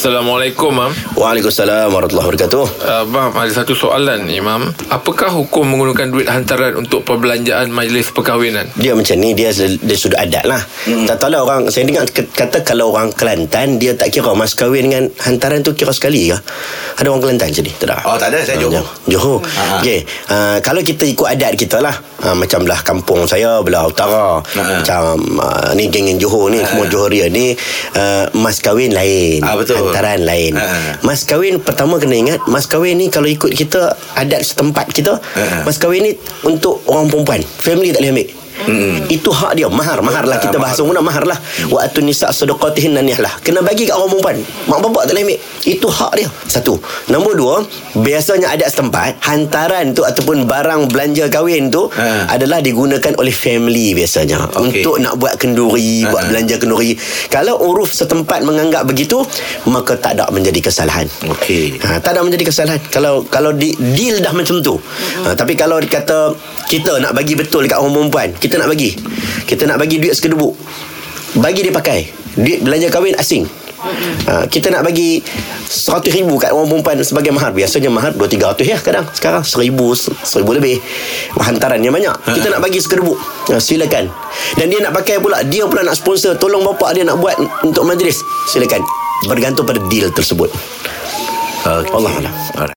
Assalamualaikum, Mam. Waalaikumsalam warahmatullahi wabarakatuh. Uh, Mam, ada satu soalan ni, Mam. Apakah hukum menggunakan duit hantaran untuk perbelanjaan majlis perkahwinan? Dia macam ni dia dia sudah adat lah. Hmm. Tak tahu lah orang saya dengar kata kalau orang Kelantan dia tak kira mas kahwin dengan hantaran tu kira sekali ke? Ada orang Kelantan jadi tak ada. Oh, tak ada. Saya Ah, Johor. Johor. Ha. Okey. Uh, kalau kita ikut adat kita lah uh, macam belah kampung saya belah utara Ha. macam uh, ni geng-geng Johor ni semua Johoria ni uh, mas kahwin lain Ah, betul. hantaran lain Ha. mas kahwin pertama kena ingat mas kahwin ni kalau ikut kita adat setempat kita Ha. mas kahwin ni untuk orang perempuan family tak boleh ambil Hmm. Itu hak dia. Mahar Mahar lah Kita Ah, bahasa guna mahar lah Wa atun nisa sadaqatihin nanih lah Kena bagi kat orang perempuan. Mak bapak tak boleh ambil. Itu hak dia. Satu. Nombor dua Biasanya adat setempat Hantaran tu Ataupun barang belanja kahwin tu Ha. Adalah digunakan oleh family biasanya. Okey. Untuk nak buat kenduri Buat belanja kenduri. Kalau uruf setempat menganggap begitu Maka tak ada menjadi kesalahan. Okey. Ha, tak ada menjadi kesalahan. Kalau kalau di, deal dah macam tu. Ha, tapi kalau dikata kita nak bagi betul dekat orang perempuan, kita nak bagi. Kita nak bagi duit sekedubuk. Bagi dia pakai. Duit belanja kahwin asing. Ha, kita nak bagi 100 ribu kat orang perempuan sebagai mahar. Biasanya mahar 2-300 ya kadang. Sekarang 1000 1000 lebih. Hantarannya banyak. Kita nak bagi sekedubuk ha, Silakan. Dan dia nak pakai pula. Dia pula nak sponsor. Tolong bapak dia nak buat Untuk majlis. Silakan. Bergantung pada deal tersebut. Okay. Allah Allah.